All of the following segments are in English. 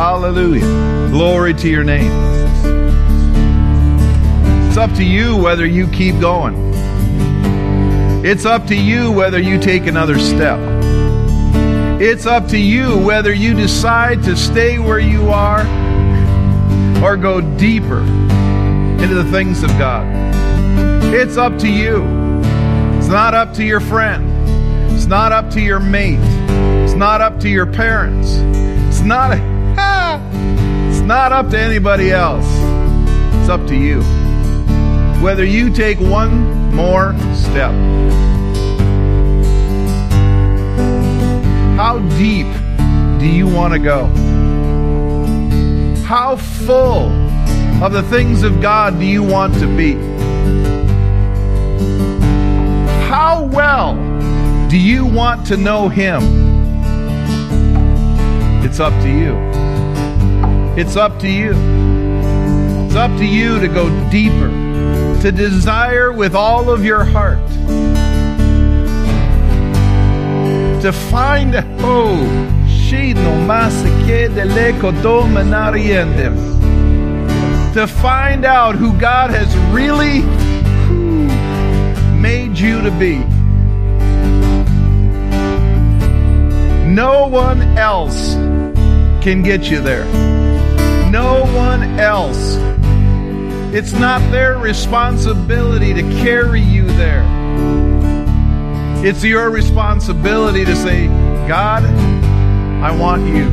Hallelujah. Glory to your name. It's up to you whether you keep going. It's up to you whether you take another step. It's up to you whether you decide to stay where you are or go deeper into the things of God. It's up to you. It's not up to your friend. It's not up to your mate. It's not up to your parents. It's not not up to anybody else. It's up to you. Whether you take one more step. How deep do you want to go? How full of the things of God do you want to be? How well do you want to know Him? It's up to you. It's up to you. It's up to you to go deeper, to desire with all of your heart, to find, lecoto manariente, to find out who God has really made you to be. No one else can get you there. No one else. It's not their responsibility to carry you there. It's your responsibility to say, God, I want you.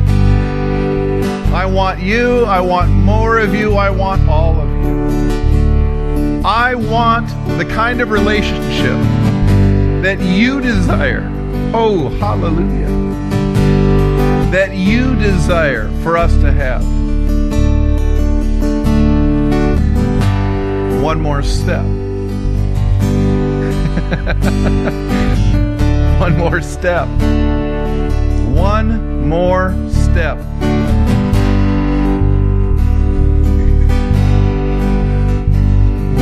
I want you. I want more of you. I want all of you. I want the kind of relationship that you desire. Oh, hallelujah. That you desire for us to have. One more step. One more step. One more step.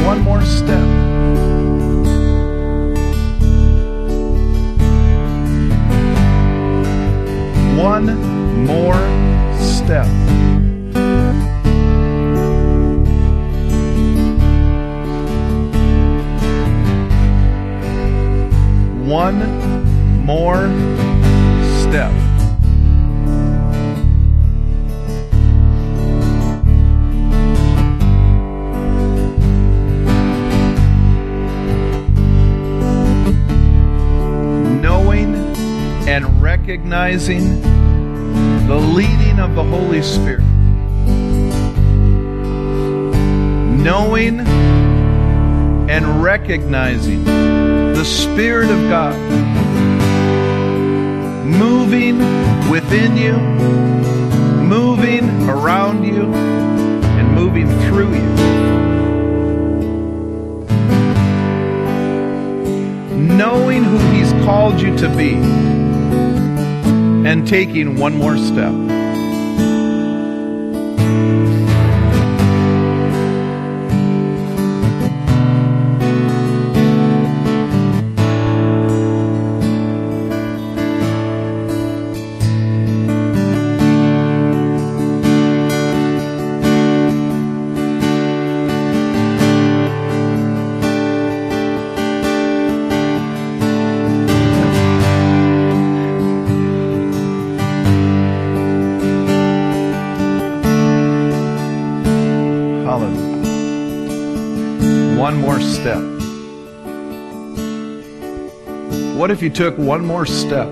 One more step. One more step. One more step. Knowing and recognizing the leading of the Holy Spirit. Knowing and recognizing the Spirit of God moving within you, moving around you, and moving through you. Knowing who He's called you to be and taking one more step. What if you took one more step?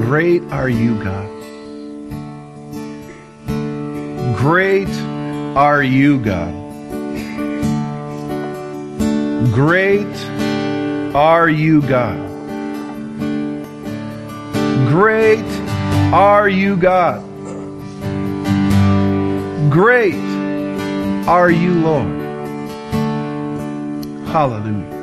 Great are you, God. Great are you, God. Great are you, God. Great are you, God. Great are you, Lord. Hallelujah.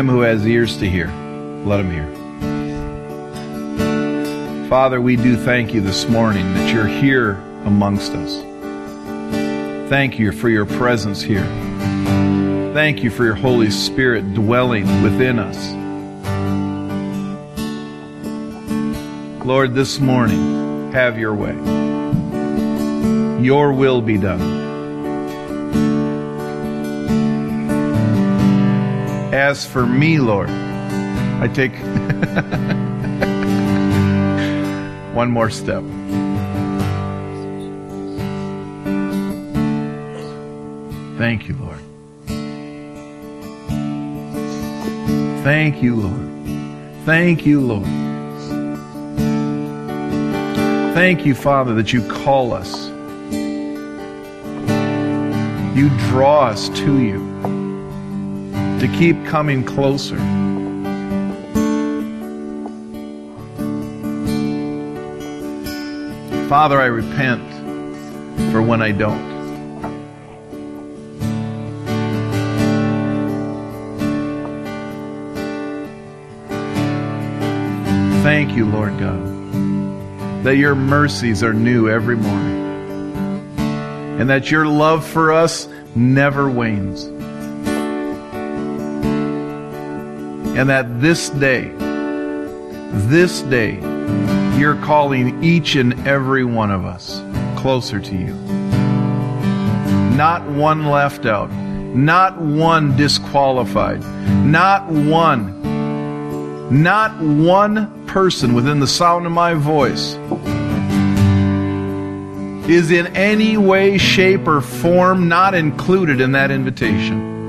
Him who has ears to hear, let him hear. Father, we do thank you this morning that you're here amongst us. Thank you for your presence here. Thank you for your Holy Spirit dwelling within us. Lord, this morning, have your way. Your will be done. As for me, Lord, I take one more step. Thank you, Lord. Thank you, Lord. Thank you, Lord. Thank you, Father, that you call us. You draw us to you to keep coming closer. Father, I repent for when I don't. Thank you, Lord God, that your mercies are new every morning and that your love for us never wanes. And that this day, this day, you're calling each and every one of us closer to you. Not one left out, not one disqualified, not one, not one person within the sound of my voice is in any way, shape, or form not included in that invitation.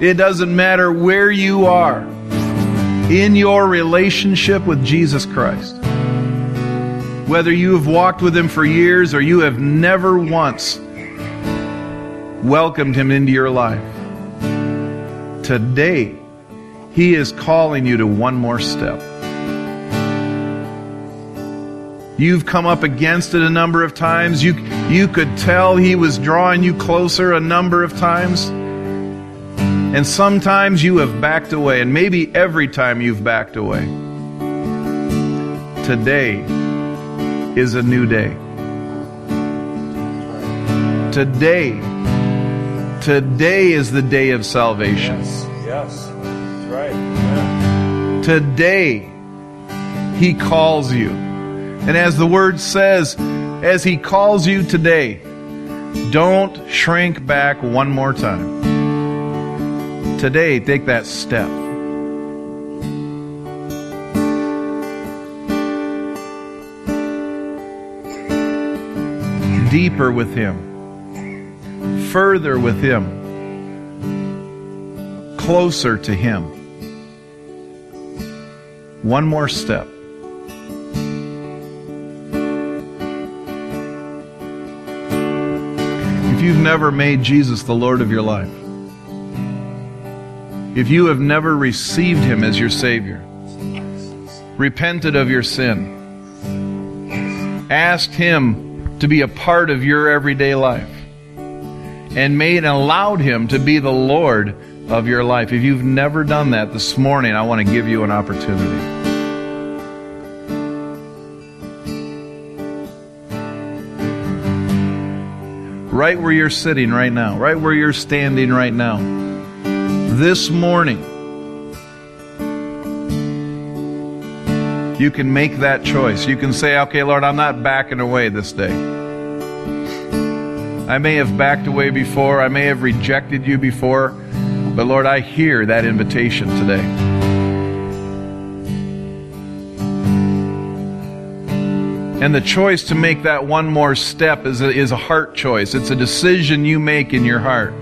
It doesn't matter where you are in your relationship with Jesus Christ. Whether you have walked with Him for years or you have never once welcomed Him into your life, today He is calling you to one more step. You've come up against it a number of times. You, you could tell He was drawing you closer a number of times. And sometimes you have backed away, and maybe every time you've backed away. Today is a new day. Today, today is the day of salvation. Yes, yes, that's right. Yeah. Today, He calls you. And as the Word says, as He calls you today, don't shrink back one more time. Today, take that step. Deeper with Him, further with Him, closer to Him. One more step. If you've never made Jesus the Lord of your life, if you have never received Him as your Savior, repented of your sin, asked Him to be a part of your everyday life, and made and allowed Him to be the Lord of your life, if you've never done that this morning, I want to give you an opportunity. right where you're sitting right now, right where you're standing right now. This morning, you can make that choice. You can say, okay, Lord, I'm not backing away this day. I may have backed away before, I may have rejected you before, but Lord, I hear that invitation today. And the choice to make that one more step is a, is a heart choice. It's a decision you make in your heart.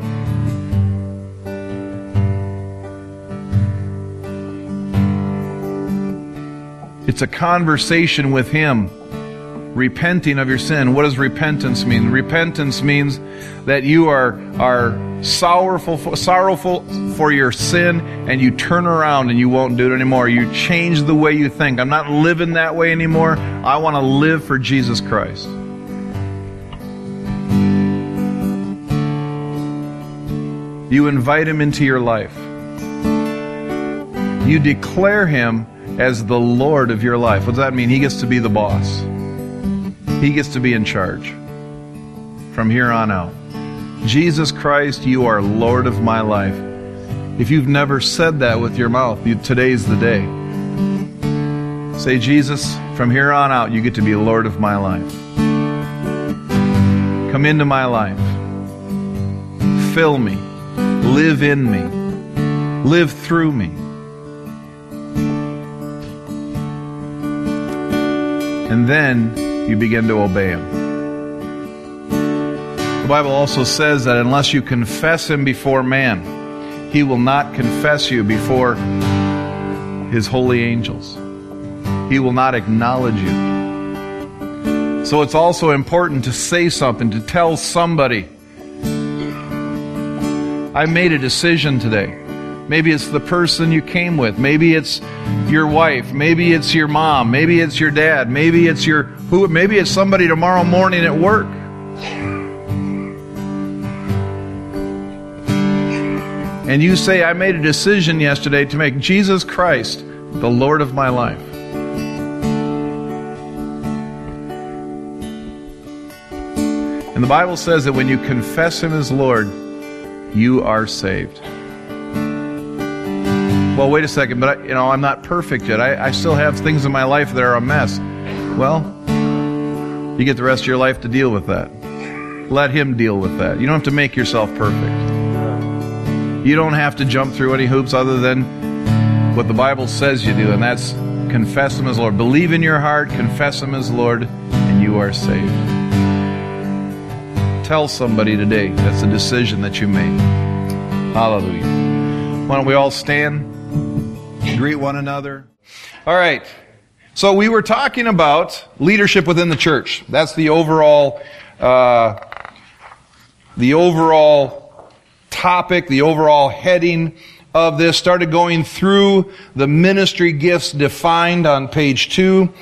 It's a conversation with Him, repenting of your sin. What does repentance mean? Repentance means that you are, are sorrowful, sorrowful for your sin and you turn around and you won't do it anymore. You change the way you think. I'm not living that way anymore. I want to live for Jesus Christ. You invite him into your life. You declare him as the Lord of your life. What does that mean? He gets to be the boss. He gets to be in charge from here on out. Jesus Christ, you are Lord of my life. If you've never said that with your mouth, you, today's the day. Say, Jesus, from here on out, you get to be Lord of my life. Come into my life. Fill me. Live in me. Live through me. And then you begin to obey Him. The Bible also says that unless you confess Him before man, He will not confess you before His holy angels. He will not acknowledge you. So it's also important to say something, to tell somebody. I made a decision today. Maybe it's the person you came with. Maybe it's your wife. Maybe it's your mom. Maybe it's your dad. Maybe it's your who. Maybe it's somebody tomorrow morning at work. And you say, I made a decision yesterday to make Jesus Christ the Lord of my life. And the Bible says that when you confess Him as Lord, you are saved. Well, wait a second, but I, you know I'm not perfect yet. I, I still have things in my life that are a mess. Well, you get the rest of your life to deal with that. Let Him deal with that. You don't have to make yourself perfect. You don't have to jump through any hoops other than what the Bible says you do, and that's confess Him as Lord. Believe in your heart, confess Him as Lord, and you are saved. Tell somebody today that's a decision that you made. Hallelujah. Why don't we all stand? Greet one another. All right. So we were talking about leadership within the church. That's the overall, uh, the overall topic, the overall heading of this. Started going through the ministry gifts defined on page two: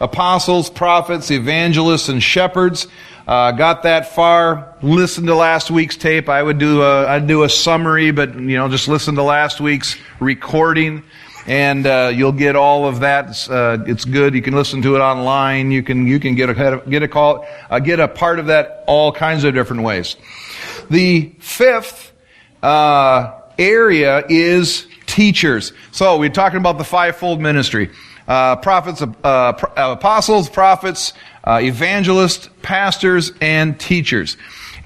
apostles, prophets, evangelists, and shepherds. Uh, got that far. Listen to last week's tape. I would do a, I'd do a summary, but you know, just listen to last week's recording, and uh, you'll get all of that. It's, uh, it's, good. You can listen to it online. You can you can get a get a call, uh, get a part of that all kinds of different ways. The fifth uh, area is teachers. So we're talking about the fivefold ministry: uh, prophets, apostles, prophets uh, evangelists, pastors, and teachers.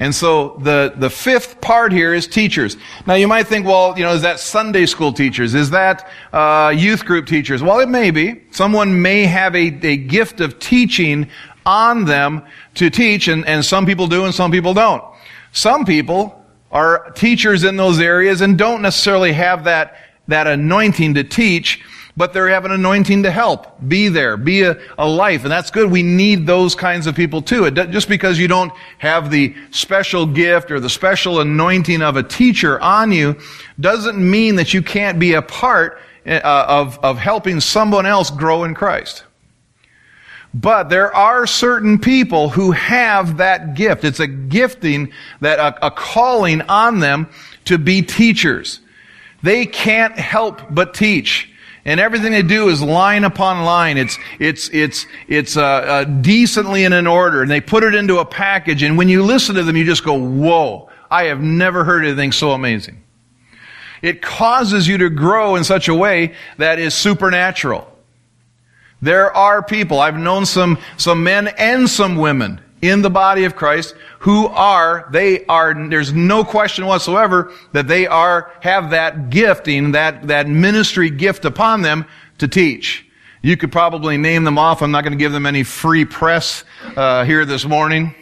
And so the, the fifth part here is teachers. Now you might think, well, you know, is that Sunday school teachers? Is that uh, youth group teachers? Well, it may be. Someone may have a, a gift of teaching on them to teach, and, and some people do and some people don't. Some people are teachers in those areas and don't necessarily have that, that anointing to teach, but they have an anointing to help. Be there. Be a, a life. And that's good. We need those kinds of people too. It, just because you don't have the special gift or the special anointing of a teacher on you doesn't mean that you can't be a part uh, of, of helping someone else grow in Christ. But there are certain people who have that gift. It's a gifting that a, a calling on them to be teachers. They can't help but teach. And everything they do is line upon line. It's, it's, it's, it's uh, uh, decently in an order. And they put it into a package. And when you listen to them, you just go, whoa, I have never heard anything so amazing. It causes you to grow in such a way that is supernatural. There are people, I've known some, some men and some women in the body of Christ who are, they are, there's no question whatsoever that they are, have that gifting, that, that ministry gift upon them to teach. You could probably name them off. I'm not going to give them any free press uh, here this morning.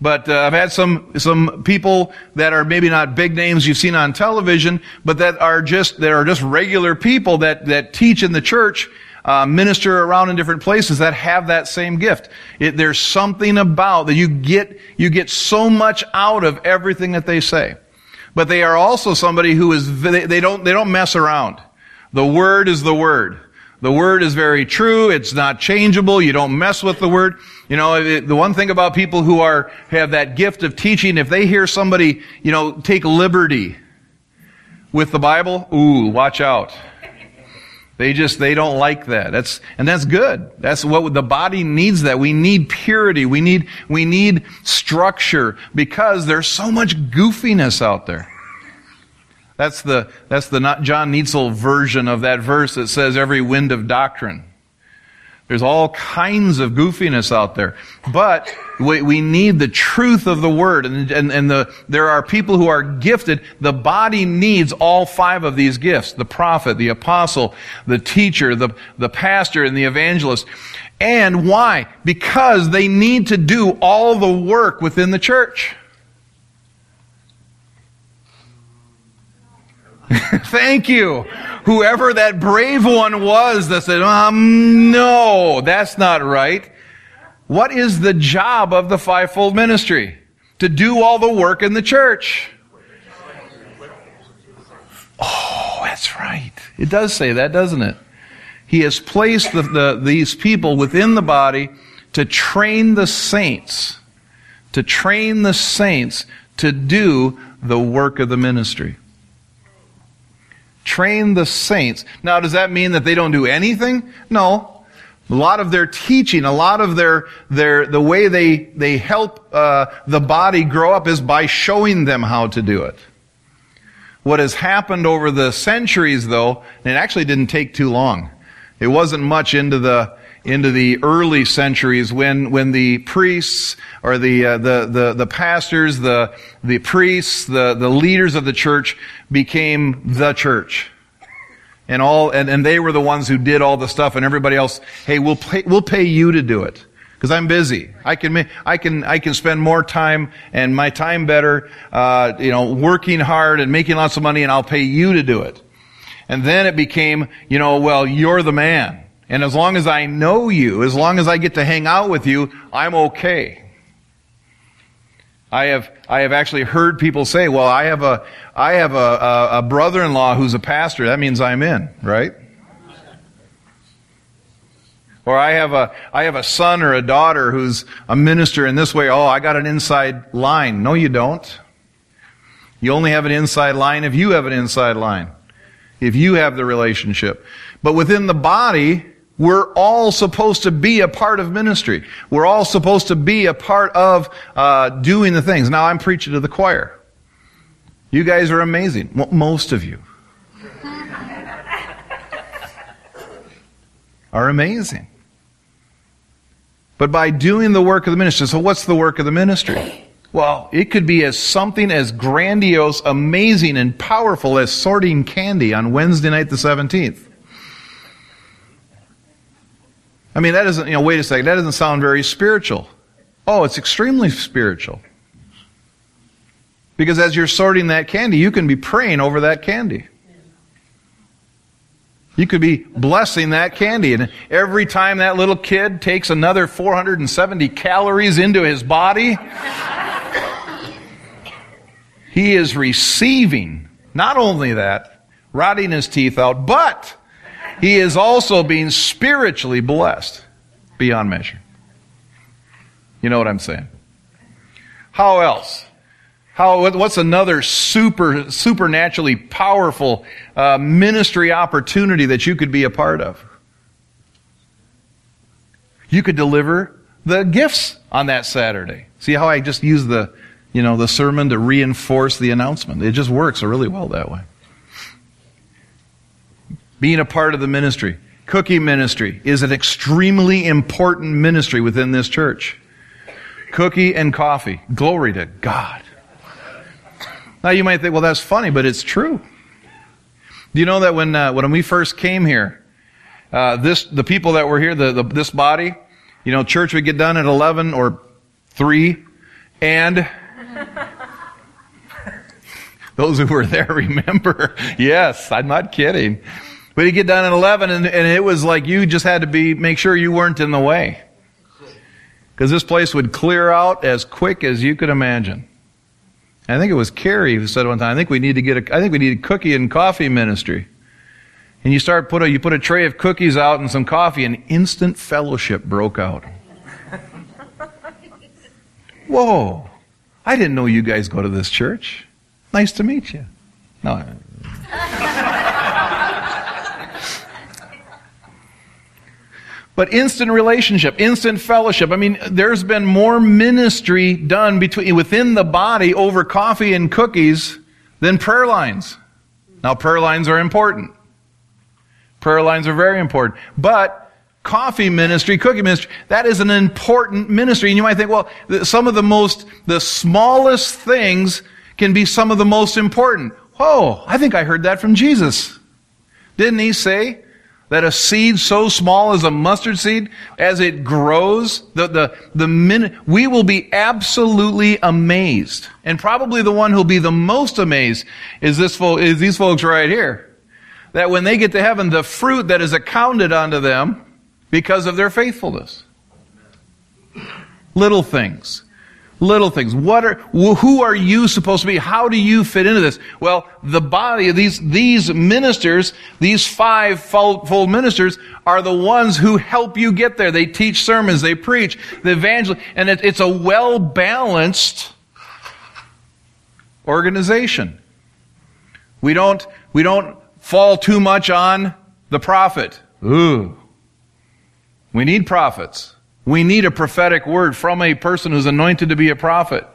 But uh, I've had some some people that are maybe not big names you've seen on television, but that are just that are just regular people that that teach in the church uh, minister around in different places that have that same gift. It, there's something about that you get, you get so much out of everything that they say. But they are also somebody who is, they, they don't, they don't mess around. The word is the word. The word is very true. It's not changeable. You don't mess with the word. You know, it, the one thing about people who are, have that gift of teaching, if they hear somebody, you know, take liberty with the Bible, ooh, watch out. They just, they don't like that. That's, and that's good. That's what the body needs that. We need purity. We need, we need structure because there's so much goofiness out there. That's the, that's the John Neitzel version of that verse that says every wind of doctrine. There's all kinds of goofiness out there. But we, we need the truth of the word. And, and, and the, there are people who are gifted. The body needs all five of these gifts. The prophet, the apostle, the teacher, the, the pastor, and the evangelist. And why? Because they need to do all the work within the church. Thank you. Whoever that brave one was that said, um, no, that's not right. What is the job of the fivefold ministry? To do all the work in the church. Oh, that's right. It does say that, doesn't it? He has placed the, the, these people within the body to train the saints, to train the saints to do the work of the ministry. Train the saints. Now, does that mean that they don't do anything? No. A lot of their teaching, a lot of their, their, the way they, they help uh, the body grow up is by showing them how to do it. What has happened over the centuries, though, and it actually didn't take too long. It wasn't much into the into the early centuries when, when the priests or the, uh, the, the, the pastors, the, the priests, the, the leaders of the church became the church. And all, and, and they were the ones who did all the stuff and everybody else, hey, we'll pay, we'll pay you to do it. Cause I'm busy. I can, I can, I can spend more time and my time better, uh, you know, working hard and making lots of money and I'll pay you to do it. And then it became, you know, well, you're the man. And as long as I know you, as long as I get to hang out with you, I'm okay. I have, I have actually heard people say, well, I have a, I have a, a, a brother-in-law who's a pastor. That means I'm in, right? Or I have a, I have a son or a daughter who's a minister in this way. Oh, I got an inside line. No, you don't. You only have an inside line if you have an inside line. If you have the relationship. But within the body, we're all supposed to be a part of ministry. We're all supposed to be a part of uh, doing the things. Now I'm preaching to the choir. You guys are amazing. Well, most of you are amazing. But by doing the work of the ministry, so what's the work of the ministry? Well, it could be as something as grandiose, amazing, and powerful as sorting candy on Wednesday night the 17th. I mean, that doesn't, you know, wait a second, that doesn't sound very spiritual. Oh, it's extremely spiritual. Because as you're sorting that candy, you can be praying over that candy. You could be blessing that candy. And every time that little kid takes another 470 calories into his body, he is receiving not only that, rotting his teeth out, but he is also being spiritually blessed beyond measure. You know what I'm saying? How else? How, what's another super, supernaturally powerful uh, ministry opportunity that you could be a part of? You could deliver the gifts on that Saturday. See how I just use the, you know, the sermon to reinforce the announcement. It just works really well that way being a part of the ministry. Cookie ministry is an extremely important ministry within this church. Cookie and coffee. Glory to God. Now you might think, well, that's funny, but it's true. Do you know that when uh, when we first came here, uh, this the people that were here, the, the this body, you know, church would get done at eleven or three, and those who were there remember. yes, I'm not kidding. But you get done at 11 and, and it was like you just had to be, make sure you weren't in the way. Because this place would clear out as quick as you could imagine. I think it was Carrie who said one time, I think we need to get a, I think we need a cookie and coffee ministry. And you start put a, you put a tray of cookies out and some coffee and instant fellowship broke out. Whoa. I didn't know you guys go to this church. Nice to meet you. No. But instant relationship, instant fellowship. I mean, there's been more ministry done between, within the body over coffee and cookies than prayer lines. Now, prayer lines are important. Prayer lines are very important. But coffee ministry, cookie ministry, that is an important ministry. And you might think, well, some of the most, the smallest things can be some of the most important. Whoa, I think I heard that from Jesus. Didn't he say that a seed so small as a mustard seed, as it grows, the, the, the minute, we will be absolutely amazed. And probably the one who'll be the most amazed is this, is these folks right here. That when they get to heaven, the fruit that is accounted unto them because of their faithfulness. Little things. Little things. What are, who are you supposed to be? How do you fit into this? Well, the body of these, these ministers, these five fold ministers are the ones who help you get there. They teach sermons, they preach, the evangel, and it, it's a well balanced organization. We don't, we don't fall too much on the prophet. Ooh. We need prophets. We need a prophetic word from a person who's anointed to be a prophet.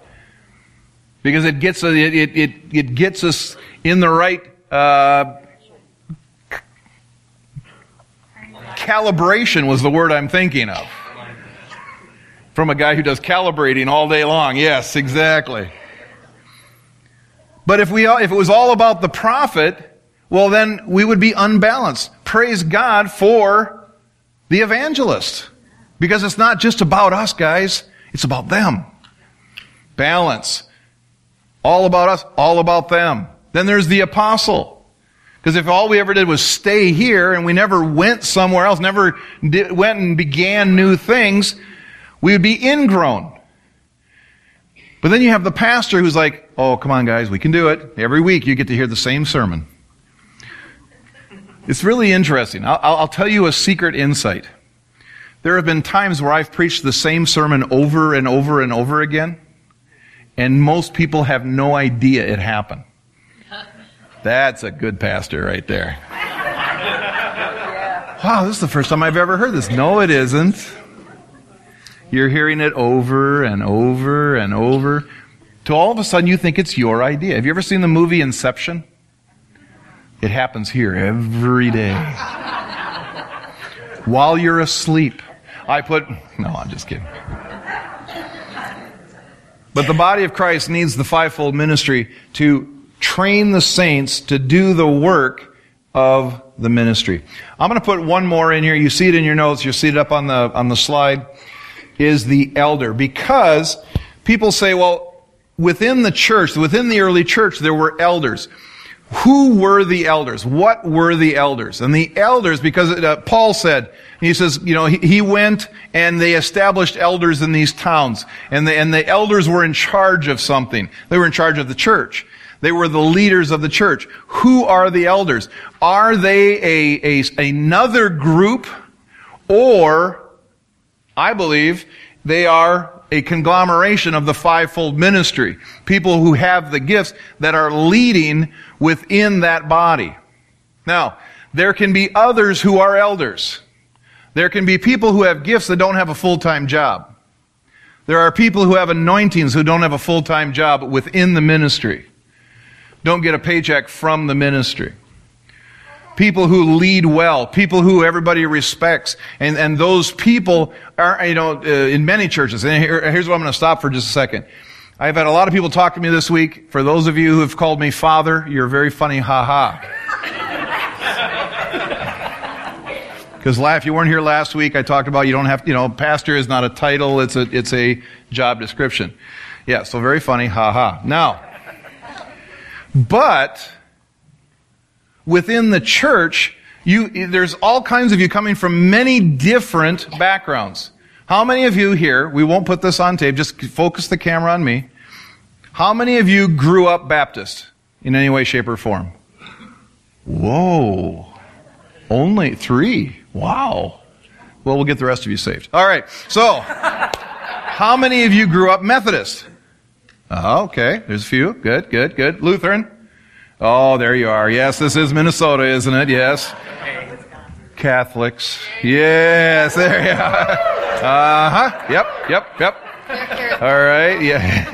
Because it gets, it, it, it, it gets us in the right uh, calibration was the word I'm thinking of. From a guy who does calibrating all day long. Yes, exactly. But if we if it was all about the prophet, well then we would be unbalanced. Praise God for the evangelist. Because it's not just about us, guys. It's about them. Balance. All about us, all about them. Then there's the apostle. Because if all we ever did was stay here and we never went somewhere else, never did, went and began new things, we would be ingrown. But then you have the pastor who's like, oh, come on, guys, we can do it. Every week you get to hear the same sermon. It's really interesting. I'll, I'll tell you a secret insight. There have been times where I've preached the same sermon over and over and over again, and most people have no idea it happened. That's a good pastor right there. Wow, this is the first time I've ever heard this. No, it isn't. You're hearing it over and over and over. To all of a sudden, you think it's your idea. Have you ever seen the movie Inception? It happens here every day. While you're asleep, I put, no, I'm just kidding. But the body of Christ needs the fivefold ministry to train the saints to do the work of the ministry. I'm going to put one more in here. You see it in your notes. You see it up on the, on the slide. Is the elder. Because people say, well, within the church, within the early church, there were elders. Who were the elders? What were the elders? And the elders, because uh, Paul said, he says, you know, he, he, went and they established elders in these towns. And the, and the elders were in charge of something. They were in charge of the church. They were the leaders of the church. Who are the elders? Are they a, a another group or, I believe, they are a conglomeration of the fivefold ministry. People who have the gifts that are leading within that body. Now, there can be others who are elders. There can be people who have gifts that don't have a full-time job. There are people who have anointings who don't have a full-time job within the ministry. Don't get a paycheck from the ministry people who lead well, people who everybody respects, and, and those people are, you know, uh, in many churches. And here, here's what I'm going to stop for just a second. I've had a lot of people talk to me this week. For those of you who have called me father, you're very funny, ha ha. Because if you weren't here last week, I talked about you don't have, you know, pastor is not a title, it's a, it's a job description. Yeah, so very funny, ha ha. Now, but, within the church, you, there's all kinds of you coming from many different backgrounds. How many of you here, we won't put this on tape, just focus the camera on me. How many of you grew up Baptist in any way, shape, or form? Whoa. Only three. Wow. Well, we'll get the rest of you saved. All right. So, how many of you grew up Methodist? Oh, okay. There's a few. Good, good, good. Lutheran? Oh, there you are. Yes, this is Minnesota, isn't it? Yes. Catholics. Yes, there you are. Uh huh. Yep, yep, yep. All right, yeah.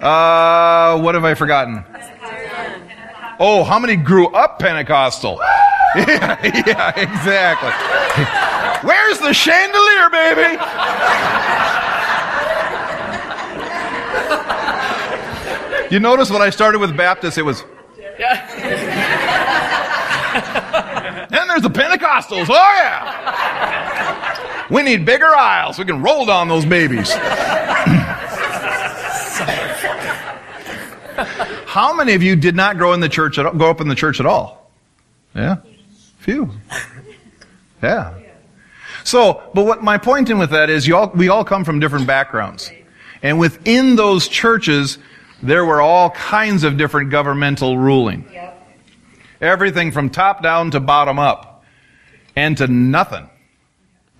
uh, what have I forgotten? Oh, how many grew up Pentecostal? yeah, yeah, exactly. Where's the chandelier, baby? You notice when I started with Baptists, it was. Yeah. then there's the Pentecostals. Oh, yeah. We need bigger aisles. We can roll down those babies. How many of you did not grow in the church at all, grow up in the church at all? Yeah, few. Yeah. So, but what my point in with that is, you all, we all come from different backgrounds, and within those churches, there were all kinds of different governmental ruling. Everything from top down to bottom up, and to nothing.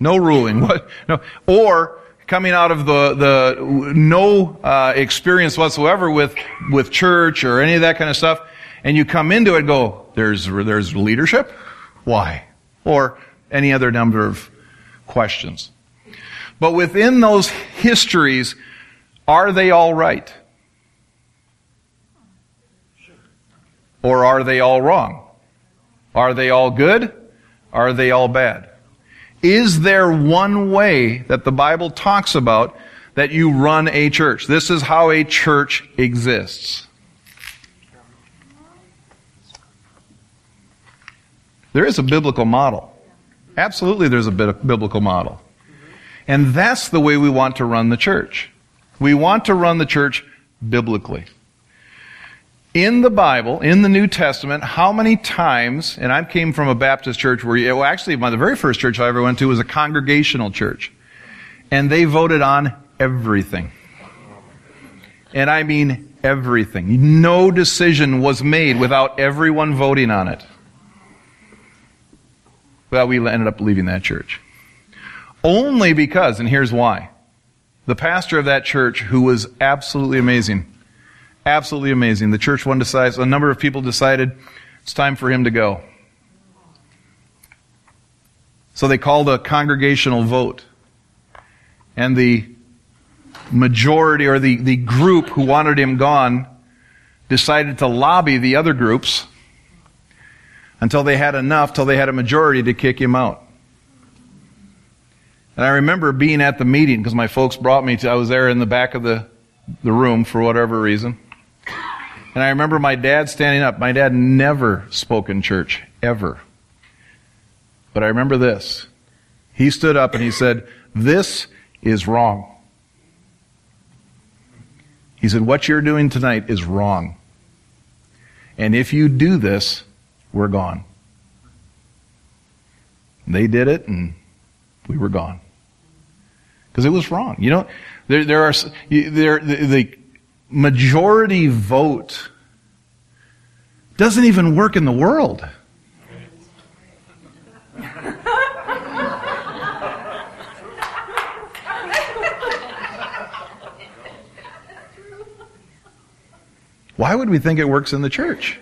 No ruling. What? No. Or coming out of the the no uh, experience whatsoever with with church or any of that kind of stuff, and you come into it, and go there's there's leadership. Why? Or any other number of questions. But within those histories, are they all right? Or are they all wrong? Are they all good? Are they all bad? Is there one way that the Bible talks about that you run a church? This is how a church exists. There is a biblical model. Absolutely, there's a biblical model. And that's the way we want to run the church. We want to run the church biblically in the Bible, in the New Testament, how many times, and I came from a Baptist church where, well, actually, my, the very first church I ever went to was a congregational church. And they voted on everything. And I mean everything. No decision was made without everyone voting on it. Well, we ended up leaving that church. Only because, and here's why. The pastor of that church, who was absolutely amazing, Absolutely amazing. The church one decides, a number of people decided it's time for him to go. So they called a congregational vote. And the majority or the, the group who wanted him gone decided to lobby the other groups until they had enough, till they had a majority to kick him out. And I remember being at the meeting because my folks brought me to, I was there in the back of the, the room for whatever reason. And I remember my dad standing up. My dad never spoke in church, ever. But I remember this. He stood up and he said, This is wrong. He said, What you're doing tonight is wrong. And if you do this, we're gone. They did it and we were gone. Because it was wrong. You know, there, there are, there, the, the majority vote doesn't even work in the world. Why would we think it works in the church?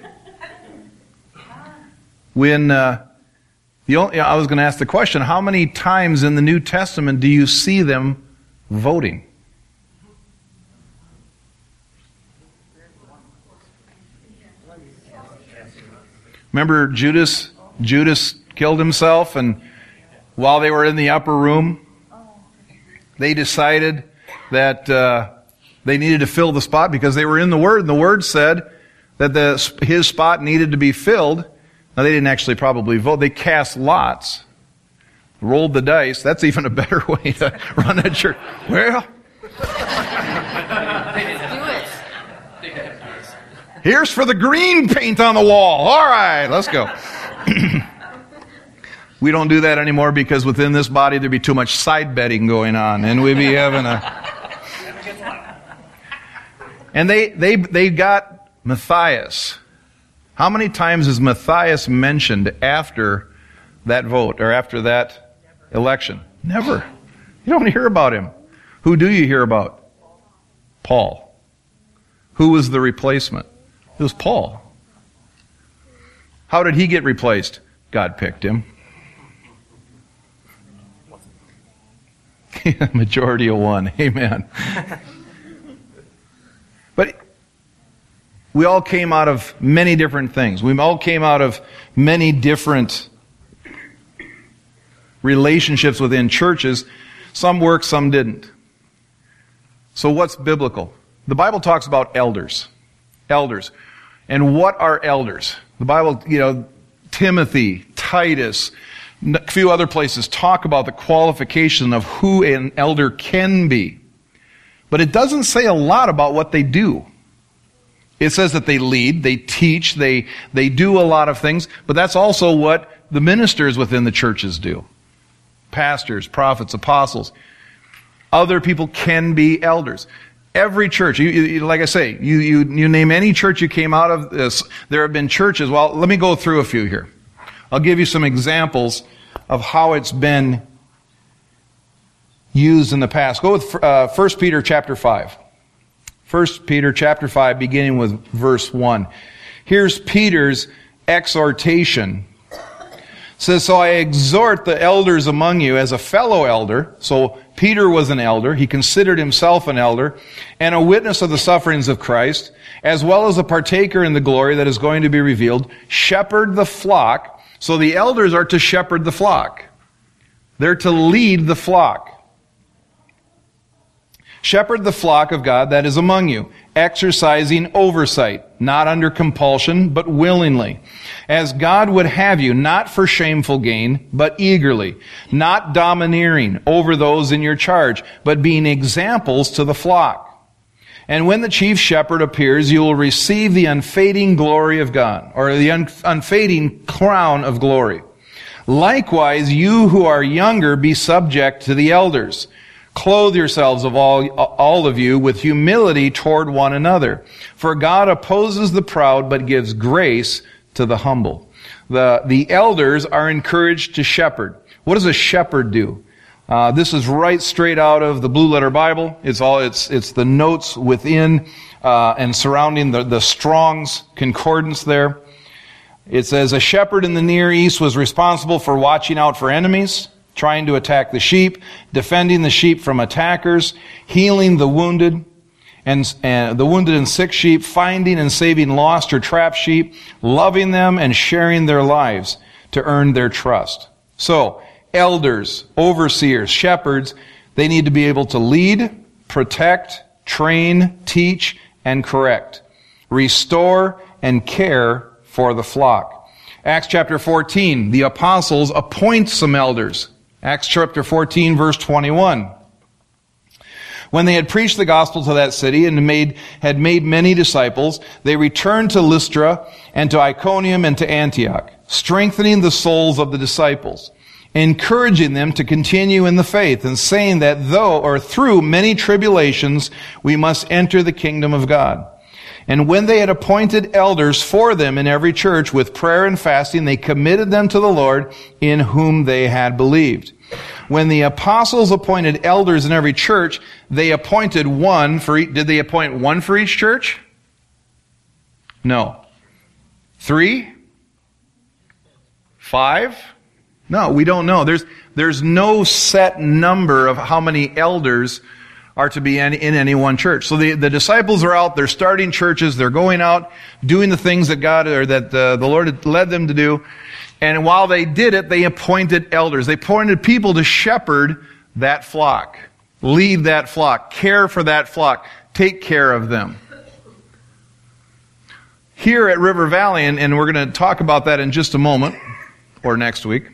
When uh, the only, I was going to ask the question: How many times in the New Testament do you see them voting? Remember Judas? Judas killed himself, and while they were in the upper room, they decided that uh, they needed to fill the spot because they were in the Word, and the Word said that the, his spot needed to be filled. Now, they didn't actually probably vote. They cast lots, rolled the dice. That's even a better way to run a church. Well, Here's for the green paint on the wall. All right, let's go. we don't do that anymore because within this body there'd be too much side betting going on, and we'd be having a. And they they they got Matthias. How many times is Matthias mentioned after that vote or after that election? Never. You don't hear about him. Who do you hear about? Paul. Who was the replacement? It was Paul. How did he get replaced? God picked him. Majority of one. Amen. but we all came out of many different things. We all came out of many different relationships within churches. Some worked, some didn't. So what's biblical? The Bible talks about elders. Elders. And what are elders? The Bible, you know, Timothy, Titus, a few other places talk about the qualification of who an elder can be. But it doesn't say a lot about what they do. It says that they lead, they teach, they, they do a lot of things, but that's also what the ministers within the churches do. Pastors, prophets, apostles. Other people can be elders. Every church, you, you, like I say, you, you, you name any church you came out of this, there have been churches. Well, let me go through a few here. I'll give you some examples of how it's been used in the past. Go with uh, 1 Peter chapter 5. 1 Peter chapter 5, beginning with verse 1. Here's Peter's exhortation. It says, So I exhort the elders among you as a fellow elder. So Peter was an elder. He considered himself an elder and a witness of the sufferings of Christ, as well as a partaker in the glory that is going to be revealed. Shepherd the flock. So the elders are to shepherd the flock. They're to lead the flock. Shepherd the flock of God that is among you, exercising oversight, not under compulsion, but willingly, as God would have you, not for shameful gain, but eagerly, not domineering over those in your charge, but being examples to the flock. And when the chief shepherd appears, you will receive the unfading glory of God, or the un- unfading crown of glory. Likewise, you who are younger, be subject to the elders. Clothe yourselves of all, all of you with humility toward one another. For God opposes the proud, but gives grace to the humble. The, the elders are encouraged to shepherd. What does a shepherd do? Uh, this is right straight out of the Blue Letter Bible. It's all it's it's the notes within uh, and surrounding the the Strong's concordance there. It says a shepherd in the Near East was responsible for watching out for enemies, trying to attack the sheep, defending the sheep from attackers, healing the wounded and, and, the wounded and sick sheep, finding and saving lost or trapped sheep, loving them and sharing their lives to earn their trust. So, elders, overseers, shepherds, they need to be able to lead, protect, train, teach, and correct, restore, and care for the flock. Acts chapter 14, the apostles appoint some elders. Acts chapter 14 verse 21. When they had preached the gospel to that city and made, had made many disciples, they returned to Lystra and to Iconium and to Antioch, strengthening the souls of the disciples, encouraging them to continue in the faith and saying that though or through many tribulations, we must enter the kingdom of God. And when they had appointed elders for them in every church with prayer and fasting, they committed them to the Lord in whom they had believed. When the apostles appointed elders in every church, they appointed one for each, did they appoint one for each church? No. Three? Five? No, we don't know. There's, there's no set number of how many elders are to be in, in any one church. So the, the disciples are out, they're starting churches, they're going out, doing the things that God, or that uh, the Lord led them to do. And while they did it, they appointed elders. They appointed people to shepherd that flock, lead that flock, care for that flock, take care of them. Here at River Valley, and, and we're going to talk about that in just a moment, or next week.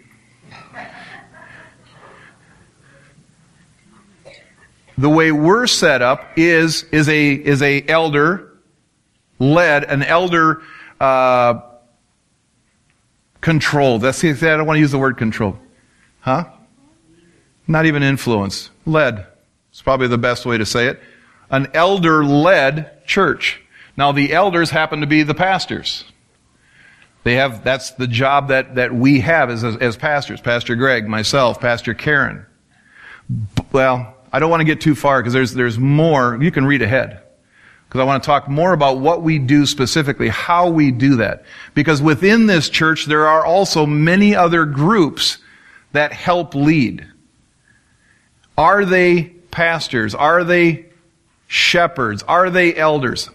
The way we're set up is is a is a elder led an elder uh, controlled. That's I don't want to use the word control, huh? Not even influence. Led. It's probably the best way to say it. An elder led church. Now the elders happen to be the pastors. They have that's the job that that we have as as pastors. Pastor Greg, myself, Pastor Karen. Well, I don't want to get too far because there's, there's more. You can read ahead. because I want to talk more about what we do specifically, how we do that. Because within this church, there are also many other groups that help lead. Are they pastors? Are they shepherds? Are they elders?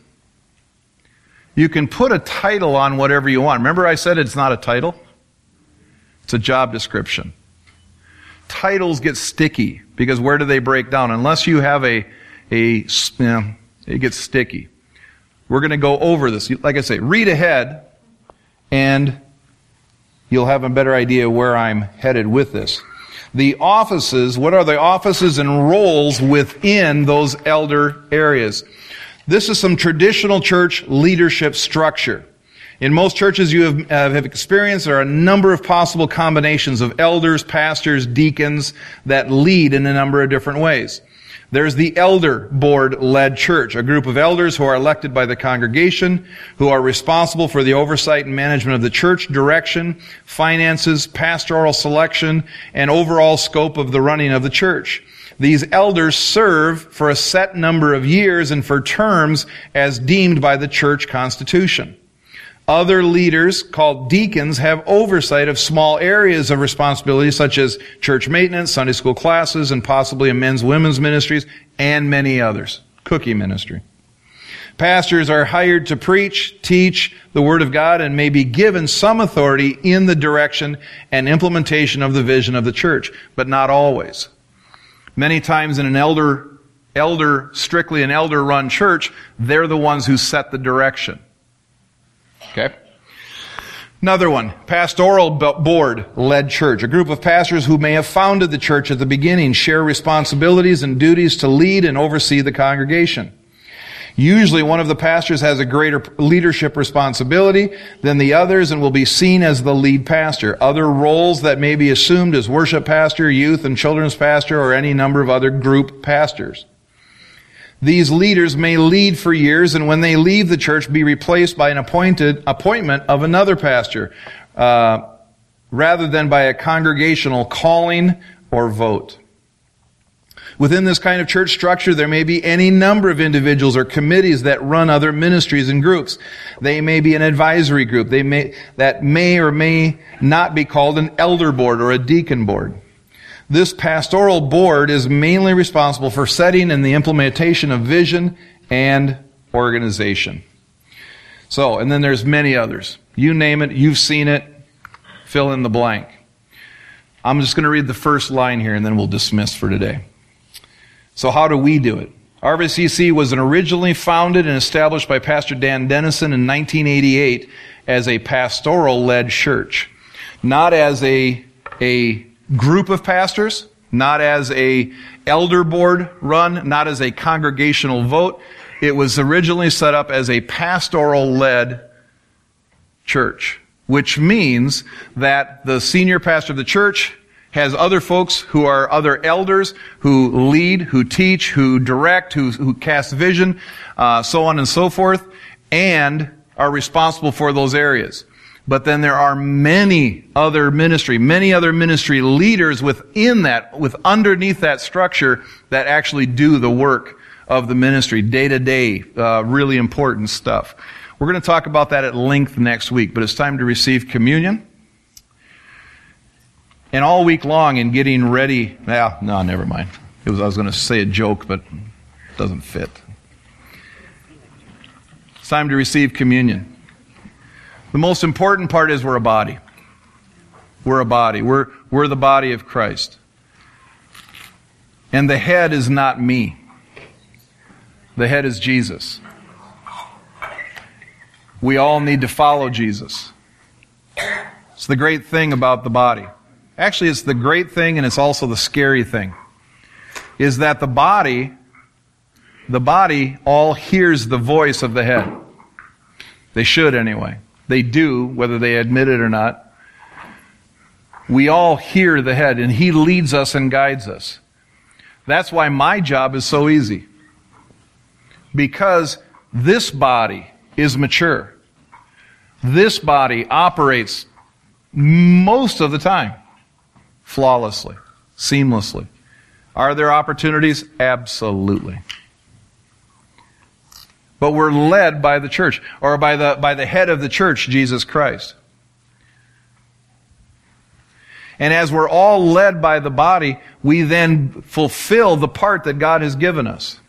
You can put a title on whatever you want. Remember I said it's not a title? It's a job description. Titles get sticky because where do they break down? Unless you have a, a, you know, it gets sticky. We're going to go over this. Like I say, read ahead and you'll have a better idea where I'm headed with this. The offices, what are the offices and roles within those elder areas? This is some traditional church leadership structure. In most churches you have, uh, have, experienced, there are a number of possible combinations of elders, pastors, deacons that lead in a number of different ways. There's the elder board led church, a group of elders who are elected by the congregation, who are responsible for the oversight and management of the church, direction, finances, pastoral selection, and overall scope of the running of the church. These elders serve for a set number of years and for terms as deemed by the church constitution. Other leaders, called deacons, have oversight of small areas of responsibility such as church maintenance, Sunday school classes, and possibly a men's women's ministries, and many others. Cookie ministry. Pastors are hired to preach, teach the Word of God, and may be given some authority in the direction and implementation of the vision of the church, but not always. Many times in an elder, elder, strictly an elder run church, they're the ones who set the direction. Okay? Another one, pastoral board led church. A group of pastors who may have founded the church at the beginning share responsibilities and duties to lead and oversee the congregation. Usually one of the pastors has a greater leadership responsibility than the others and will be seen as the lead pastor. Other roles that may be assumed as worship pastor, youth and children's pastor, or any number of other group pastors. These leaders may lead for years and when they leave the church be replaced by an appointed appointment of another pastor, uh, rather than by a congregational calling or vote. Within this kind of church structure, there may be any number of individuals or committees that run other ministries and groups. They may be an advisory group. They may, that may or may not be called an elder board or a deacon board. This pastoral board is mainly responsible for setting and the implementation of vision and organization. So, and then there's many others. You name it, you've seen it, fill in the blank. I'm just going to read the first line here and then we'll dismiss for today. So how do we do it? RVCC was originally founded and established by Pastor Dan Dennison in 1988 as a pastoral led church. Not as a, a group of pastors, not as a elder board run, not as a congregational vote. It was originally set up as a pastoral led church, which means that the senior pastor of the church has other folks who are other elders who lead, who teach, who direct, who, who cast vision, uh, so on and so forth, and are responsible for those areas. But then there are many other ministry, many other ministry leaders within that, with underneath that structure that actually do the work of the ministry day to day, really important stuff. We're going to talk about that at length next week, but it's time to receive communion. And all week long in getting ready, well, no, never mind. It was, I was going to say a joke, but it doesn't fit. It's time to receive communion. The most important part is we're a body. We're a body. We're, we're the body of Christ. And the head is not me. The head is Jesus. We all need to follow Jesus. It's the great thing about the body. Actually, it's the great thing and it's also the scary thing. Is that the body, the body all hears the voice of the head. They should anyway. They do, whether they admit it or not. We all hear the head and he leads us and guides us. That's why my job is so easy. Because this body is mature. This body operates most of the time flawlessly, seamlessly. Are there opportunities? Absolutely. But we're led by the church or by the, by the head of the church, Jesus Christ. And as we're all led by the body, we then fulfill the part that God has given us.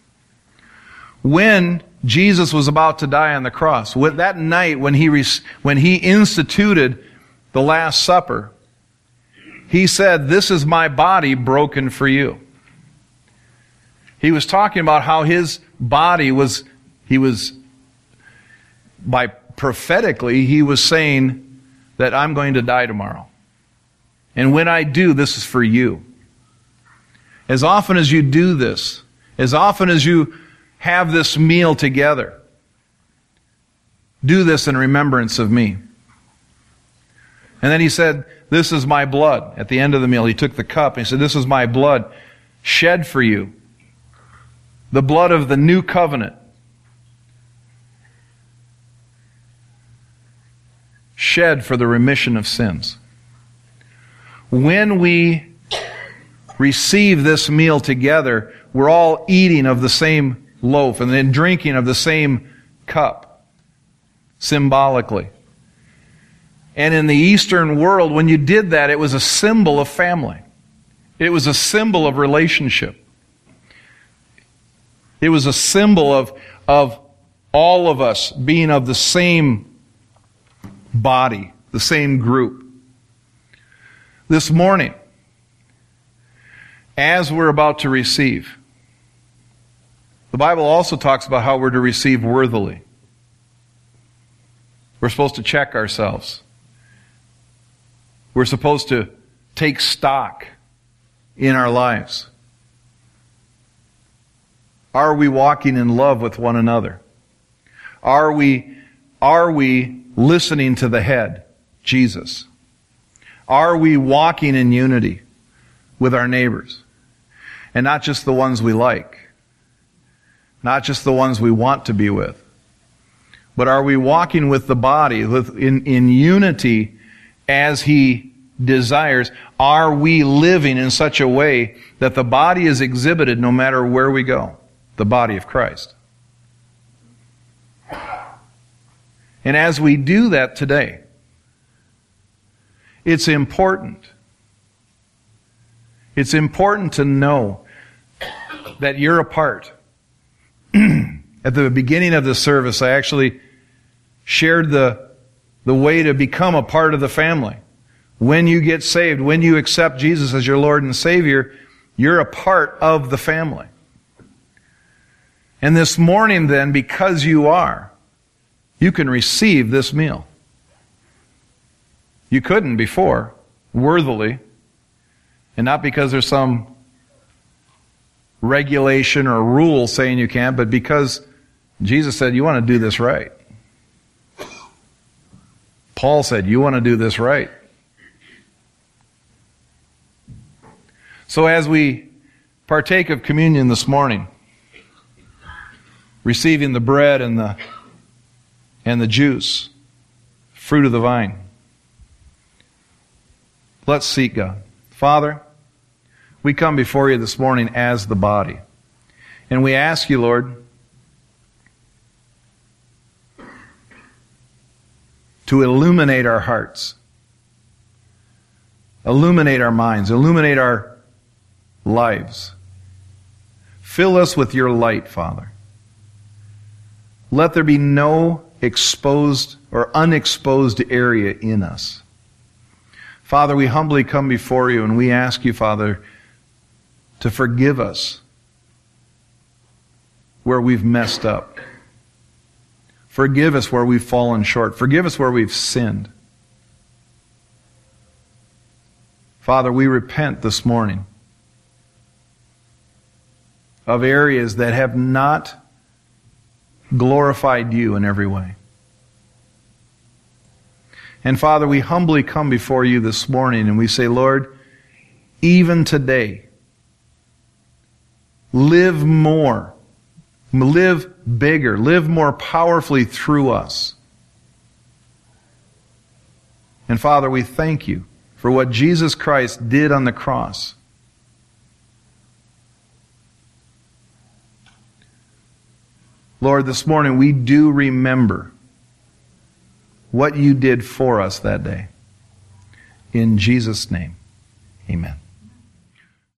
When Jesus was about to die on the cross, that night when he, when he instituted the Last Supper, he said, This is my body broken for you. He was talking about how his body was, he was, by prophetically, he was saying that I'm going to die tomorrow. And when I do, this is for you. As often as you do this, as often as you have this meal together, do this in remembrance of me. And then he said, This is my blood. At the end of the meal, he took the cup and he said, This is my blood shed for you. The blood of the new covenant. Shed for the remission of sins when we receive this meal together, we're all eating of the same loaf and then drinking of the same cup, symbolically. And in the Eastern world, when you did that, it was a symbol of family. It was a symbol of relationship. It was a symbol of, of all of us being of the same body, the same group this morning as we're about to receive. The Bible also talks about how we're to receive worthily. We're supposed to check ourselves. We're supposed to take stock in our lives. Are we walking in love with one another? Are we, are we listening to the head, Jesus? Are we walking in unity with our neighbors? And not just the ones we like, not just the ones we want to be with, but are we walking with the body in, in unity as He desires? Are we living in such a way that the body is exhibited no matter where we go? The body of Christ. And as we do that today, it's important. It's important to know that you're a part. At the beginning of the service, I actually shared the, the way to become a part of the family. When you get saved, when you accept Jesus as your Lord and Savior, you're a part of the family. And this morning, then, because you are, you can receive this meal. You couldn't before, worthily, and not because there's some regulation or rule saying you can't, but because Jesus said, You want to do this right. Paul said, You want to do this right. So as we partake of communion this morning, receiving the bread and the and the juice, fruit of the vine. Let's seek God. Father, we come before you this morning as the body. And we ask you, Lord, to illuminate our hearts, illuminate our minds, illuminate our lives. Fill us with your light, Father. Let there be no exposed or unexposed area in us. Father, we humbly come before you and we ask you, Father, to forgive us where we've messed up. Forgive us where we've fallen short. Forgive us where we've sinned. Father, we repent this morning of areas that have not glorified you in every way. And Father, we humbly come before you this morning and we say, Lord, even today, live more, live bigger, live more powerfully through us. And Father, we thank you for what Jesus Christ did on the cross. Lord, this morning we do remember what you did for us that day. In Jesus' name, amen.